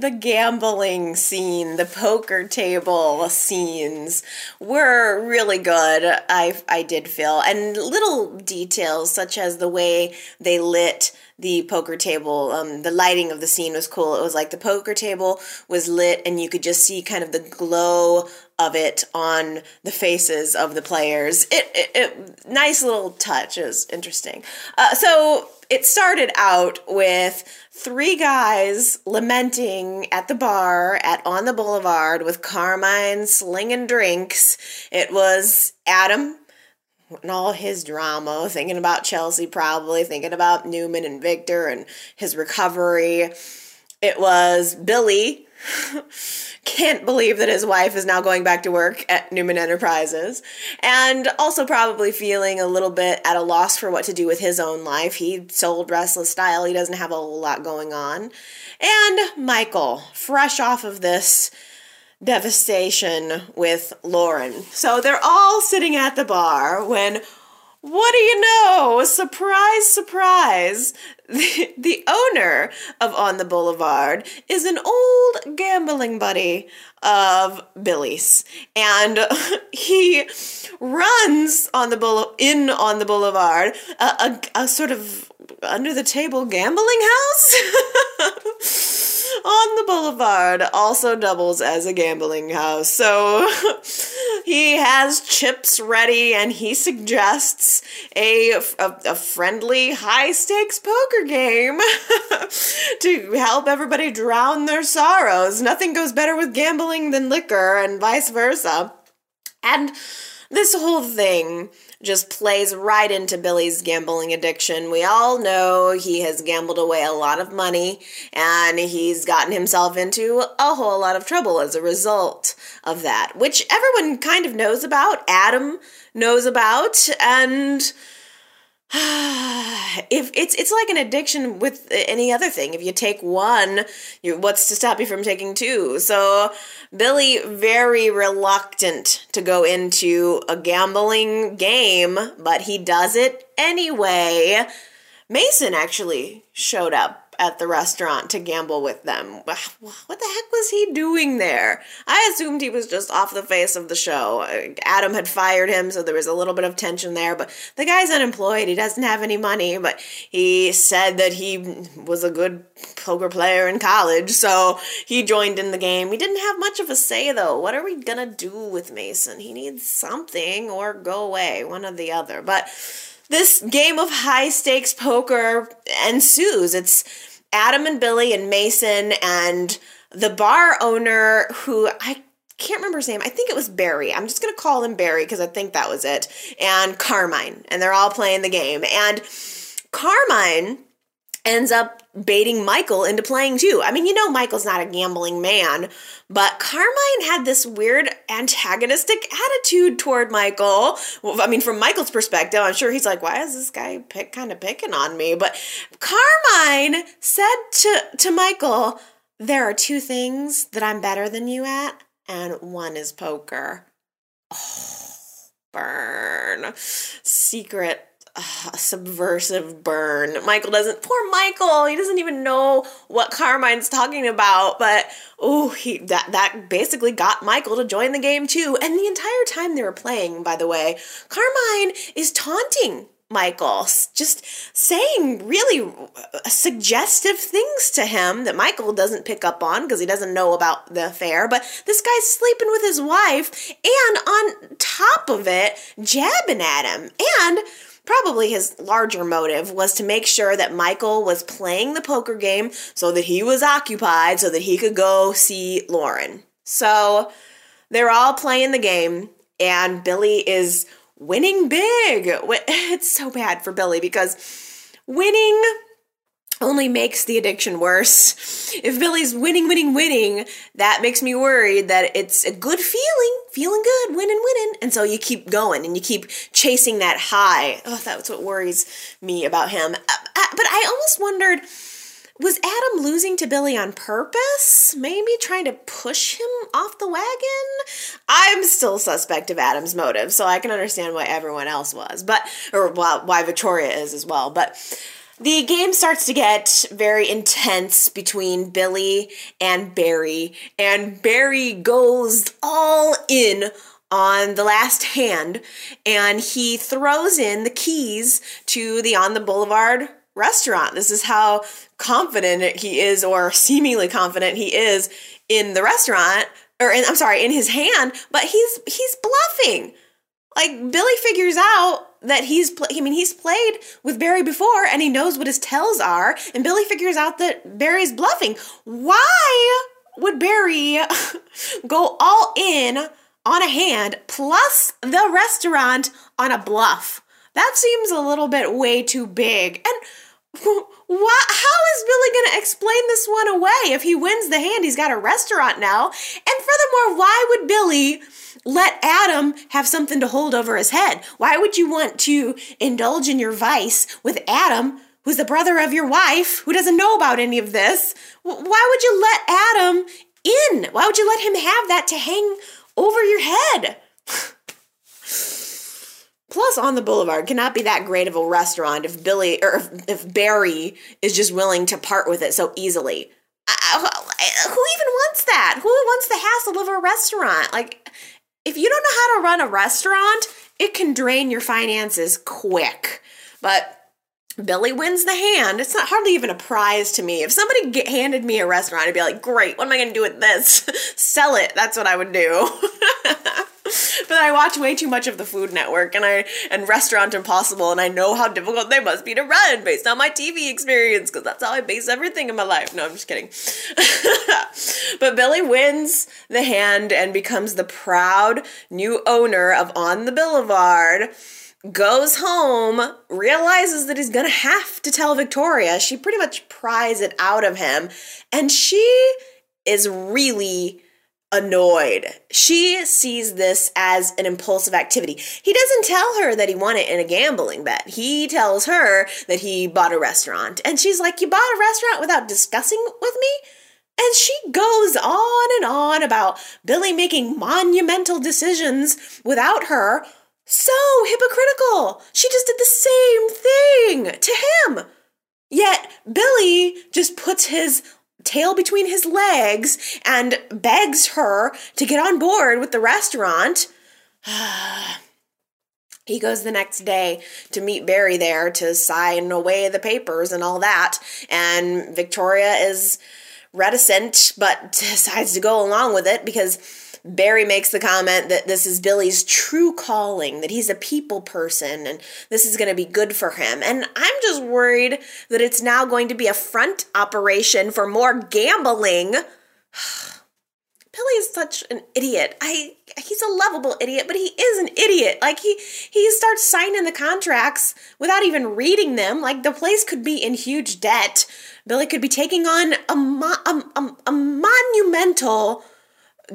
The gambling scene, the poker table scenes were really good. I I did feel and little details such as the way they lit the poker table. Um, the lighting of the scene was cool. It was like the poker table was lit, and you could just see kind of the glow of it on the faces of the players. It, it, it nice little touch. It was interesting. Uh, so it started out with three guys lamenting at the bar at on the boulevard with Carmine slinging drinks. It was Adam and all his drama, thinking about Chelsea, probably thinking about Newman and Victor and his recovery. It was Billy. [laughs] Can't believe that his wife is now going back to work at Newman Enterprises. And also, probably feeling a little bit at a loss for what to do with his own life. He sold Restless Style, he doesn't have a whole lot going on. And Michael, fresh off of this devastation with Lauren. So they're all sitting at the bar when what do you know? Surprise, surprise. [laughs] The, the owner of On the Boulevard is an old gambling buddy of Billy's. And [laughs] he runs on the boule- in on the boulevard a, a, a sort of under the table gambling house. [laughs] on the boulevard also doubles as a gambling house. So [laughs] he has chips ready and he suggests a, a, a friendly high stakes poker game [laughs] to help everybody drown their sorrows. Nothing goes better with gambling than liquor and vice versa. And this whole thing just plays right into Billy's gambling addiction. We all know he has gambled away a lot of money and he's gotten himself into a whole lot of trouble as a result of that, which everyone kind of knows about. Adam knows about and [sighs] if it's it's like an addiction with any other thing. If you take one, you what's to stop you from taking two? So Billy very reluctant to go into a gambling game, but he does it anyway. Mason actually showed up at the restaurant to gamble with them. What the heck was he doing there? I assumed he was just off the face of the show. Adam had fired him, so there was a little bit of tension there, but the guy's unemployed. He doesn't have any money, but he said that he was a good poker player in college, so he joined in the game. He didn't have much of a say, though. What are we gonna do with Mason? He needs something or go away, one or the other. But this game of high stakes poker ensues. It's Adam and Billy and Mason and the bar owner who I can't remember his name. I think it was Barry. I'm just going to call him Barry because I think that was it. And Carmine. And they're all playing the game. And Carmine ends up baiting Michael into playing too. I mean, you know, Michael's not a gambling man, but Carmine had this weird antagonistic attitude toward Michael. I mean, from Michael's perspective, I'm sure he's like, why is this guy pick, kind of picking on me? But Carmine said to, to Michael, there are two things that I'm better than you at, and one is poker. Oh, [sighs] burn. Secret [sighs] a subversive burn. Michael doesn't, poor Michael, he doesn't even know what Carmine's talking about, but oh, he that that basically got Michael to join the game too. And the entire time they were playing, by the way, Carmine is taunting Michael, just saying really uh, suggestive things to him that Michael doesn't pick up on because he doesn't know about the affair. But this guy's sleeping with his wife and on top of it, jabbing at him. And Probably his larger motive was to make sure that Michael was playing the poker game so that he was occupied so that he could go see Lauren. So they're all playing the game, and Billy is winning big. [laughs] It's so bad for Billy because winning only makes the addiction worse. If Billy's winning, winning, winning, that makes me worried that it's a good feeling, feeling good, winning, winning. And so you keep going and you keep chasing that high. Oh, that's what worries me about him. Uh, uh, but I almost wondered was Adam losing to Billy on purpose? Maybe trying to push him off the wagon? I'm still suspect of Adam's motive, so I can understand why everyone else was, but or why Victoria is as well. But the game starts to get very intense between Billy and Barry, and Barry goes all in on the last hand and he throws in the keys to the On the Boulevard restaurant. This is how confident he is, or seemingly confident he is, in the restaurant, or in, I'm sorry, in his hand, but he's he's bluffing. Like Billy figures out that he's pl- I mean he's played with Barry before and he knows what his tells are and Billy figures out that Barry's bluffing. Why would Barry [laughs] go all in on a hand plus the restaurant on a bluff? That seems a little bit way too big. And [laughs] how is Billy going to explain this one away? If he wins the hand, he's got a restaurant now. And furthermore, why would Billy let Adam have something to hold over his head. Why would you want to indulge in your vice with Adam, who's the brother of your wife, who doesn't know about any of this? Why would you let Adam in? Why would you let him have that to hang over your head? [sighs] Plus, on the boulevard cannot be that great of a restaurant if Billy or if, if Barry is just willing to part with it so easily. who even wants that? Who wants the hassle of a restaurant? Like, if you don't know how to run a restaurant, it can drain your finances quick. But Billy wins the hand. It's not hardly even a prize to me. If somebody get, handed me a restaurant, I'd be like, great, what am I going to do with this? [laughs] Sell it. That's what I would do. [laughs] [laughs] but I watch way too much of the Food Network and I and Restaurant Impossible, and I know how difficult they must be to run based on my TV experience because that's how I base everything in my life. No, I'm just kidding. [laughs] but Billy wins the hand and becomes the proud new owner of On the Boulevard goes home, realizes that he's gonna have to tell Victoria. She pretty much pries it out of him, and she is really annoyed. She sees this as an impulsive activity. He doesn't tell her that he won it in a gambling bet. He tells her that he bought a restaurant. And she's like, You bought a restaurant without discussing with me? And she goes on and on about Billy making monumental decisions without her. So hypocritical. She just did the same thing to him. Yet Billy just puts his tail between his legs and begs her to get on board with the restaurant. [sighs] he goes the next day to meet Barry there to sign away the papers and all that. And Victoria is reticent but [laughs] decides to go along with it because Barry makes the comment that this is Billy's true calling, that he's a people person and this is going to be good for him. And I'm just worried that it's now going to be a front operation for more gambling. [sighs] Billy is such an idiot. I he's a lovable idiot, but he is an idiot. Like he he starts signing the contracts without even reading them. Like the place could be in huge debt. Billy could be taking on a mo- a, a, a monumental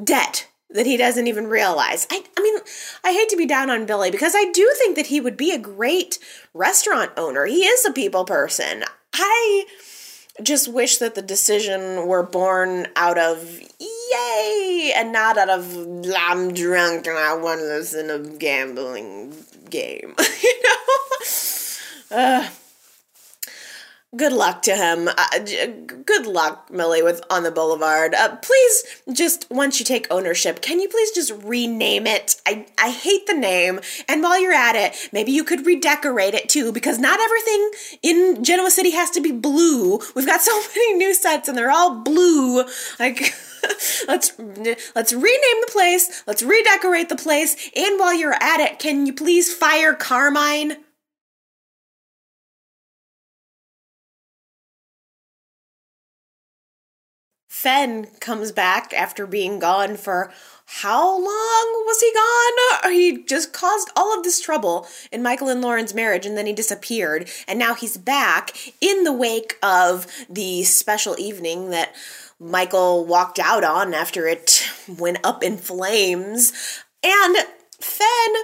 debt that he doesn't even realize. I, I mean, I hate to be down on Billy because I do think that he would be a great restaurant owner. He is a people person. I just wish that the decision were born out of yay and not out of I'm drunk and I want to listen to gambling game. [laughs] you know? Uh, good luck to him. Uh, good luck, Billy, with On the Boulevard. Uh, please, just once you take ownership, can you please just rename it? I, I hate the name. And while you're at it, maybe you could redecorate it too, because not everything in Genoa City has to be blue. We've got [laughs] so many new sets and they're all blue. Like. [laughs] let's let's rename the place let's redecorate the place and while you're at it can you please fire carmine Fen comes back after being gone for how long was he gone? He just caused all of this trouble in Michael and Lauren's marriage and then he disappeared. And now he's back in the wake of the special evening that Michael walked out on after it went up in flames. And Fen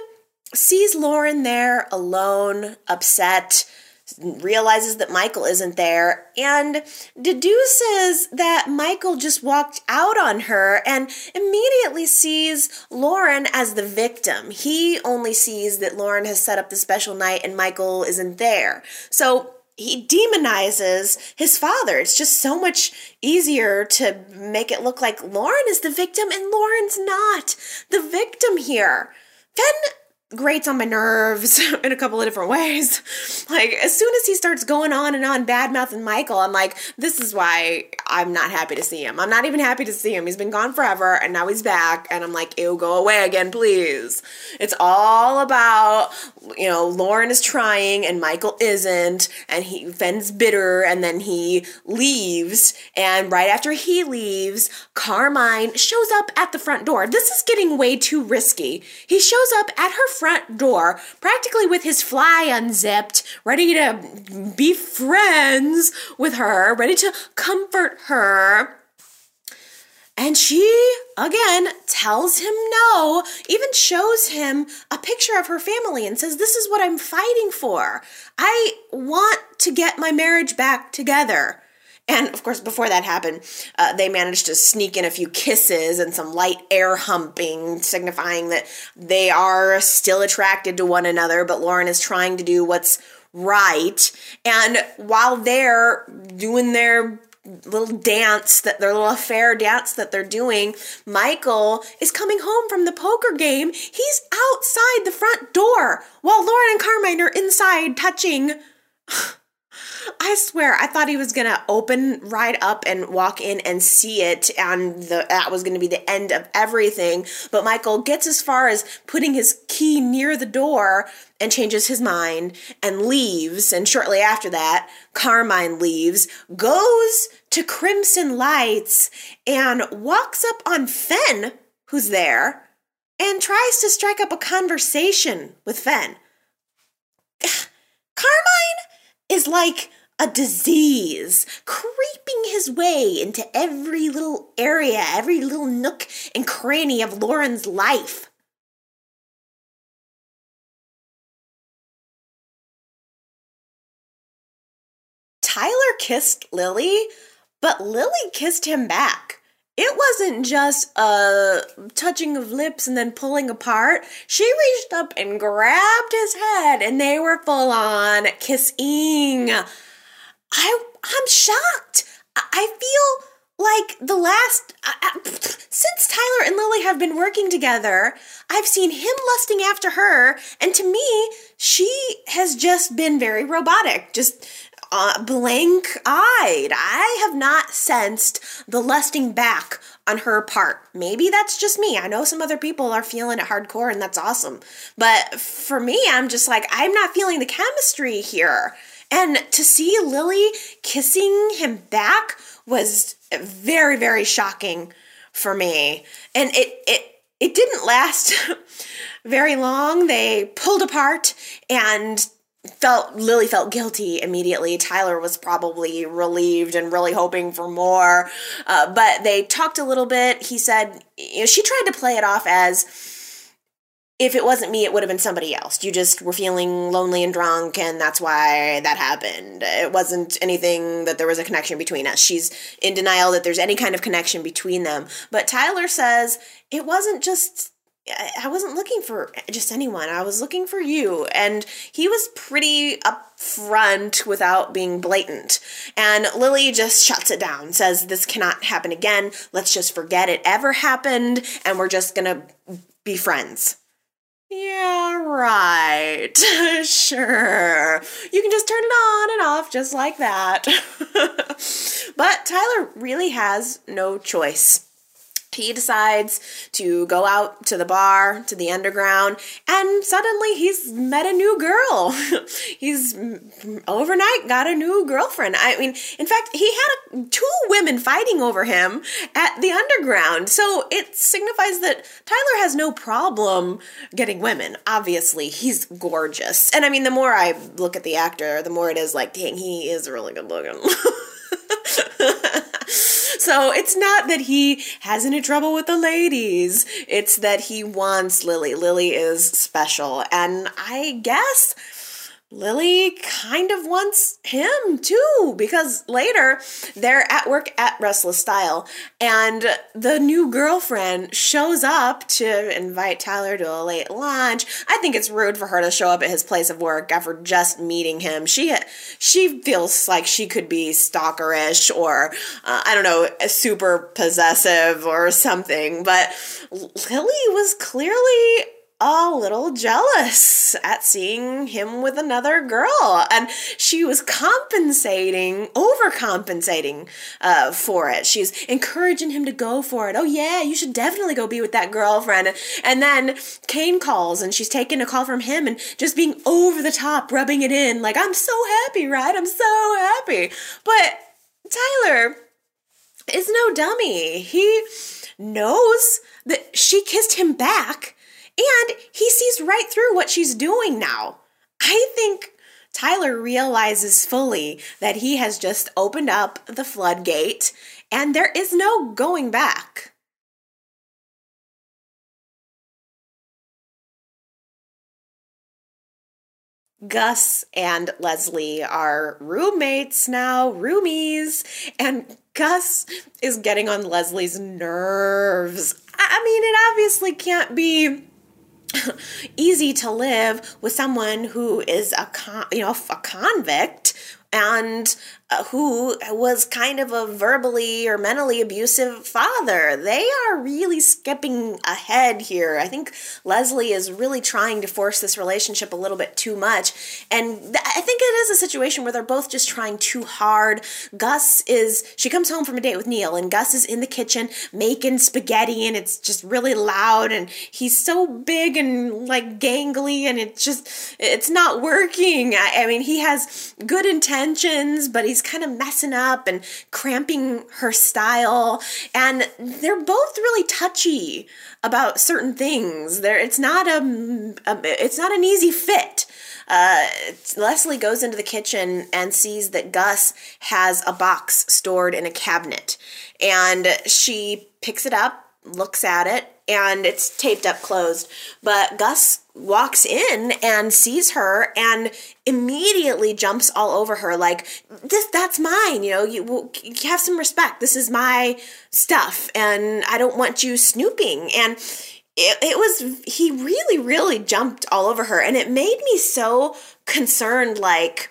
sees Lauren there alone, upset realizes that Michael isn't there and deduces that Michael just walked out on her and immediately sees Lauren as the victim. He only sees that Lauren has set up the special night and Michael isn't there. So he demonizes his father. It's just so much easier to make it look like Lauren is the victim and Lauren's not the victim here. Fen grates on my nerves [laughs] in a couple of different ways. [laughs] Like, as soon as he starts going on and on bad mouthing Michael, I'm like, this is why I'm not happy to see him. I'm not even happy to see him. He's been gone forever and now he's back. And I'm like, ew, go away again, please. It's all about, you know, Lauren is trying and Michael isn't. And he, Fen's bitter and then he leaves. And right after he leaves, Carmine shows up at the front door. This is getting way too risky. He shows up at her front door, practically with his fly unzipped, ready to be friends with her, ready to comfort her. And she, again, tells him no, even shows him a picture of her family and says, This is what I'm fighting for. I want to get my marriage back together. And of course, before that happened, uh, they managed to sneak in a few kisses and some light air humping, signifying that they are still attracted to one another, but Lauren is trying to do what's right. And while they're doing their little dance that their little affair dance that they're doing michael is coming home from the poker game. He's outside the front door while lauren and carmine are inside touching I swear, I thought he was gonna open right up and walk in and see it, and the, that was gonna be the end of everything. But Michael gets as far as putting his key near the door and changes his mind and leaves. And shortly after that, Carmine leaves, goes to Crimson Lights, and walks up on Fen, who's there, and tries to strike up a conversation with Fen. [sighs] Carmine is like a disease creeping his way into every little area, every little nook and cranny of Lauren's life. Tyler kissed Lily, but Lily kissed him back. It wasn't just a touching of lips and then pulling apart. She reached up and grabbed his head, and they were full on kissing. I I'm shocked. I feel like the last uh, uh, since Tyler and Lily have been working together, I've seen him lusting after her, and to me, she has just been very robotic, just uh, blank eyed. I have not sensed the lusting back on her part. Maybe that's just me. I know some other people are feeling it hardcore, and that's awesome. But for me, I'm just like, I'm not feeling the chemistry here. And to see Lily kissing him back was very, very shocking for me. And it it it didn't last [laughs] very long. They pulled apart and felt Lily felt guilty immediately. Tyler was probably relieved and really hoping for more. Uh, but they talked a little bit. He said, you know, she tried to play it off as if it wasn't me, it would have been somebody else. You just were feeling lonely and drunk, and that's why that happened. It wasn't anything that there was a connection between us. She's in denial that there's any kind of connection between them. But Tyler says it wasn't just. I wasn't looking for just anyone. I was looking for you. And he was pretty upfront without being blatant. And Lily just shuts it down, says, This cannot happen again. Let's just forget it ever happened, and we're just gonna be friends. Yeah, right. [laughs] sure. You can just turn it on and off just like that. [laughs] but Tyler really has no choice. He decides to go out to the bar, to the underground, and suddenly he's met a new girl. [laughs] he's overnight got a new girlfriend. I mean, in fact, he had a, two women fighting over him at the underground. So it signifies that Tyler has no problem getting women. Obviously, he's gorgeous. And I mean, the more I look at the actor, the more it is like, dang, he is really good looking. [laughs] [laughs] So it's not that he has any trouble with the ladies. It's that he wants Lily. Lily is special. And I guess Lily kind of wants him too, because later they're at work at Restless Style, and the new girlfriend shows up to invite Tyler to a late lunch. I think it's rude for her to show up at his place of work after just meeting him. She she feels like she could be stalkerish or uh, I don't know, super possessive or something. But Lily was clearly a little jealous at seeing him with another girl. And she was compensating, overcompensating uh, for it. She's encouraging him to go for it. Oh, yeah, you should definitely go be with that girlfriend. And then Kane calls and she's taking a call from him and just being over the top, rubbing it in like, I'm so happy, right? I'm so happy. But Tyler is no dummy. He knows that she kissed him back and he sees right through what she's doing now. I think Tyler realizes fully that he has just opened up the floodgate and there is no going back. Gus and Leslie are roommates now, roomies, and Gus is getting on Leslie's nerves. I mean, it obviously can't be [coughs] easy to live with someone who is a con- you know a convict and Uh, who was kind of a verbally or mentally abusive father. They are really skipping ahead here. I think Leslie is really trying to force this relationship a little bit too much. And th- I think it is a situation where they're both just trying too hard. Gus is, she comes home from a date with Neil, and Gus is in the kitchen making spaghetti, and it's just really loud, and he's so big and like gangly, and it just, it's not working. I, I mean, he has good intentions, but he's he's kind of messing up and cramping her style. And they're both really touchy about certain things. There, it's not a, a it's not an easy fit. Uh, Leslie goes into the kitchen and sees that Gus has a box stored in a cabinet, and she picks it up, looks at it, and it's taped up closed. But Gus walks in and sees her and immediately jumps all over her like this that's mine you know you, you have some respect this is my stuff and i don't want you snooping and it, it was he really really jumped all over her and it made me so concerned like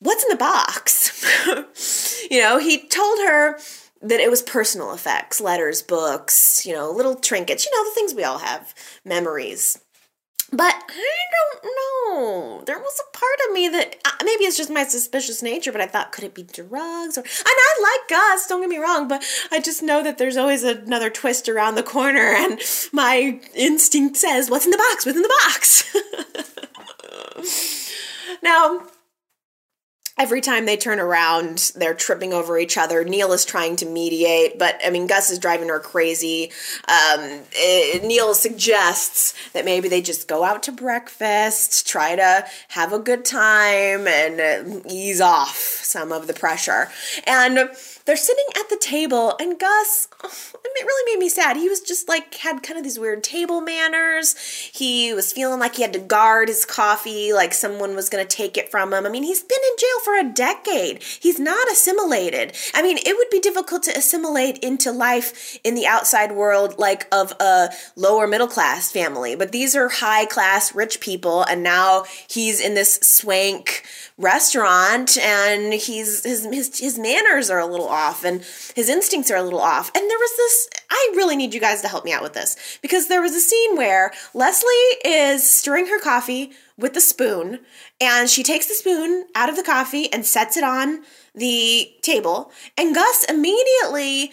what's in the box [laughs] you know he told her that it was personal effects, letters, books, you know, little trinkets, you know, the things we all have, memories. But I don't know. There was a part of me that uh, maybe it's just my suspicious nature, but I thought, could it be drugs? Or and I like Gus, don't get me wrong, but I just know that there's always another twist around the corner, and my instinct says, "What's in the box? What's in the box?" [laughs] now, every time they turn around, they're tripping over each other. Neil is trying to mediate, but I mean, Gus is driving her crazy. Um, it, Neil suggests that maybe they just go out to breakfast, try to have a good time, and uh, ease off some of the pressure. And they're sitting at the table, and Gus, oh, [sighs] it really made me sad. He was just like, had kind of these weird table manners. He was feeling like he had to guard his coffee, like someone was going to take it from him. I mean, he's been in jail for a decade. He's not assimilated. I mean, it would be difficult to assimilate into life in the outside world, like of a lower middle class family. But these are high class, rich people, and now he's in this swank restaurant and he's his his his manners are a little off and his instincts are a little off. And there was this I really need you guys to help me out with this because there was a scene where Leslie is stirring her coffee with the spoon and she takes the spoon out of the coffee and sets it on the table and Gus immediately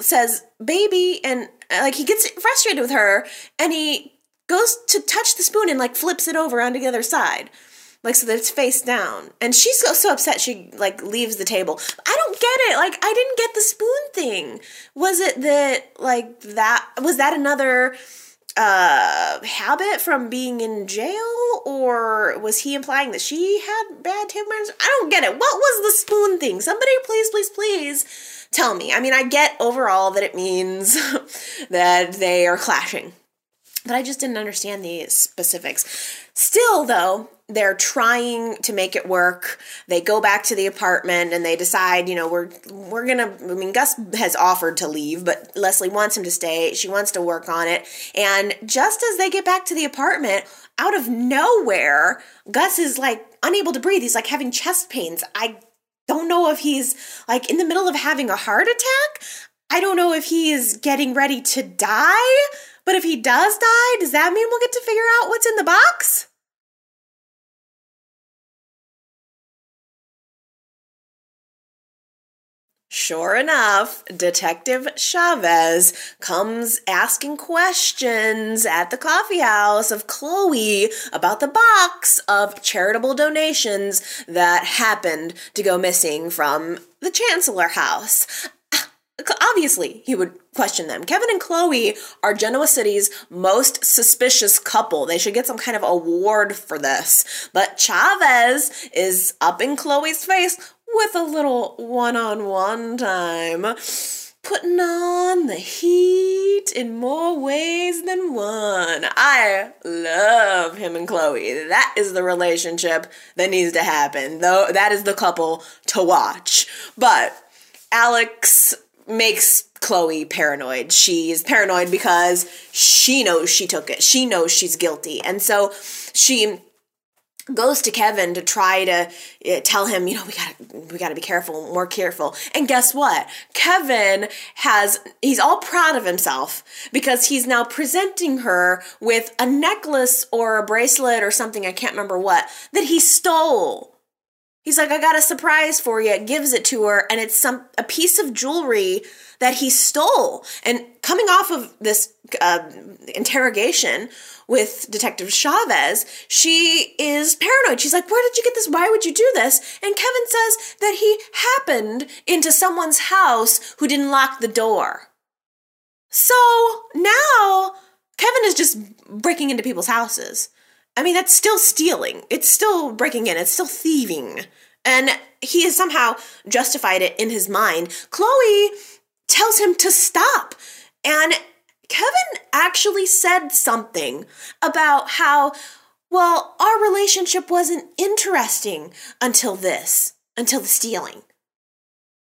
says baby and uh, like he gets frustrated with her and he goes to touch the spoon and like flips it over onto the other side like so that it's face down. And she's so, upset she like leaves the table. I don't get it. Like i didn't get the spoon thing. Was it that like that was that another uh habit from being in jail? Or was he implying that she had bad table manners i don't get it. What was the spoon thing? Somebody please please please tell me. I mean i get overall that it means [laughs] that they are clashing. But i just didn't understand the specifics. Still though they're trying to make it work. They go back to the apartment and they decide, you know, we're we're gonna. I mean, Gus has offered to leave, but Leslie wants him to stay. She wants to work on it. And just as they get back to the apartment, out of nowhere, Gus is like unable to breathe. He's like having chest pains. I don't know if he's like in the middle of having a heart attack. I don't know if he is getting ready to die. But if he does die, does that mean we'll get to figure out what's in the box? Sure enough, Detective Chavez comes asking questions at the coffee house of Chloe about the box of charitable donations that happened to go missing from the Chancellor house. Ah, obviously, he would question them. Kevin and Chloe are Genoa City's most suspicious couple. They should get some kind of award for this. But Chavez is up in Chloe's face with a little one on one time, putting on the heat in more ways than one. I love him and Chloe. That is the relationship that needs to happen, though, that is the couple to watch. But Alex makes Chloe paranoid. She's paranoid because she knows she took it. She knows she's guilty. And so she goes to Kevin to try to uh, tell him, you know, we got we got to be careful, more careful. And guess what? Kevin has he's all proud of himself because he's now presenting her with a necklace or a bracelet or something I can't remember what that he stole. He's like, I got a surprise for you. Gives it to her, and it's some a piece of jewelry that he stole. And coming off of this uh, interrogation with Detective Chavez, she is paranoid. She's like, Where did you get this? Why would you do this? And Kevin says that he happened into someone's house who didn't lock the door. So now Kevin is just breaking into people's houses. I mean, that's still stealing. It's still breaking in. It's still thieving. And he has somehow justified it in his mind. Chloe tells him to stop. And Kevin actually said something about how, well, our relationship wasn't interesting until this, until the stealing.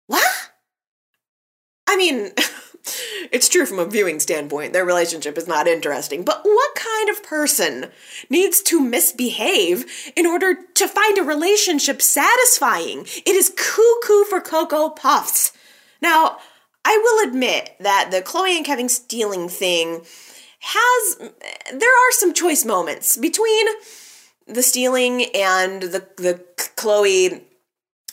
What? I mean, [laughs] it's true from a viewing standpoint, their relationship is not interesting, but what kind of person needs to misbehave in order to find a relationship satisfying? It is cuckoo for Cocoa Puffs. Now, I will admit that the Chloe and Kevin stealing thing has there are some choice moments between the stealing and the the Chloe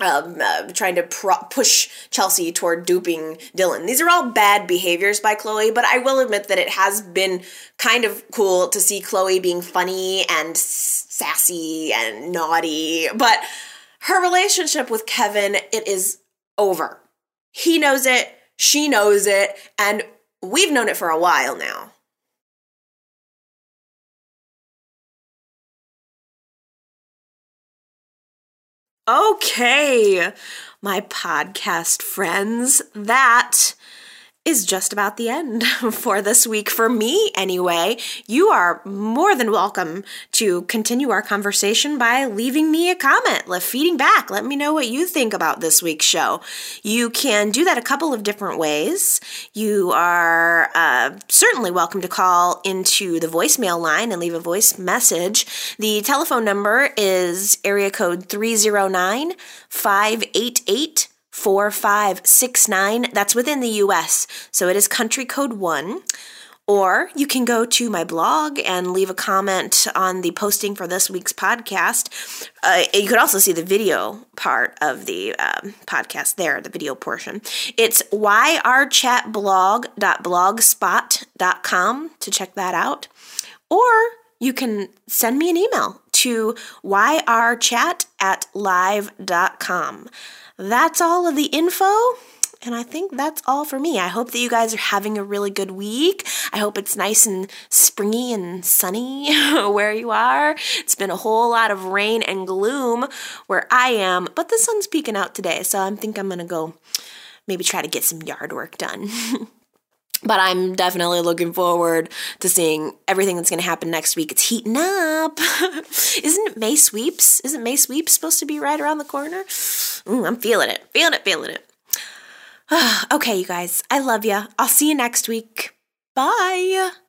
um, uh, trying to pro- push Chelsea toward duping Dylan. These are all bad behaviors by Chloe, but I will admit that it has been kind of cool to see Chloe being funny and sassy and naughty. But her relationship with Kevin, it is over. He knows it. She knows it, and we've known it for a while now. Okay, my podcast friends, that is just about the end [laughs] for this week. For me, anyway, you are more than welcome to continue our conversation by leaving me a comment, feeding back. Let me know what you think about this week's show. You can do that a couple of different ways. You are uh, certainly welcome to call into the voicemail line and leave a voice message. The telephone number is area code 309 588 4569. That's within the US. So it is country code 1. Or you can go to my blog and leave a comment on the posting for this week's podcast. Uh, you could also see the video part of the um, podcast there, the video portion. It's yrchatblog.blogspot.com to check that out. Or you can send me an email to yrchat at live.com. That's all of the info. And I think that's all for me. I hope that you guys are having a really good week. I hope it's nice and springy and sunny [laughs] where you are. It's been a whole lot of rain and gloom where I am, but the sun's peeking out today, so I think I'm to go maybe try to get some yard work done. [laughs] but I'm definitely looking forward to seeing everything that's going to happen next week. It's heating up. [laughs] Isn't it May sweeps? Isn't May sweeps supposed to be right around the corner? Ooh, I'm feeling it. Feeling it, feeling it. [sighs] okay, you guys, I love you. I'll see you next week. Bye.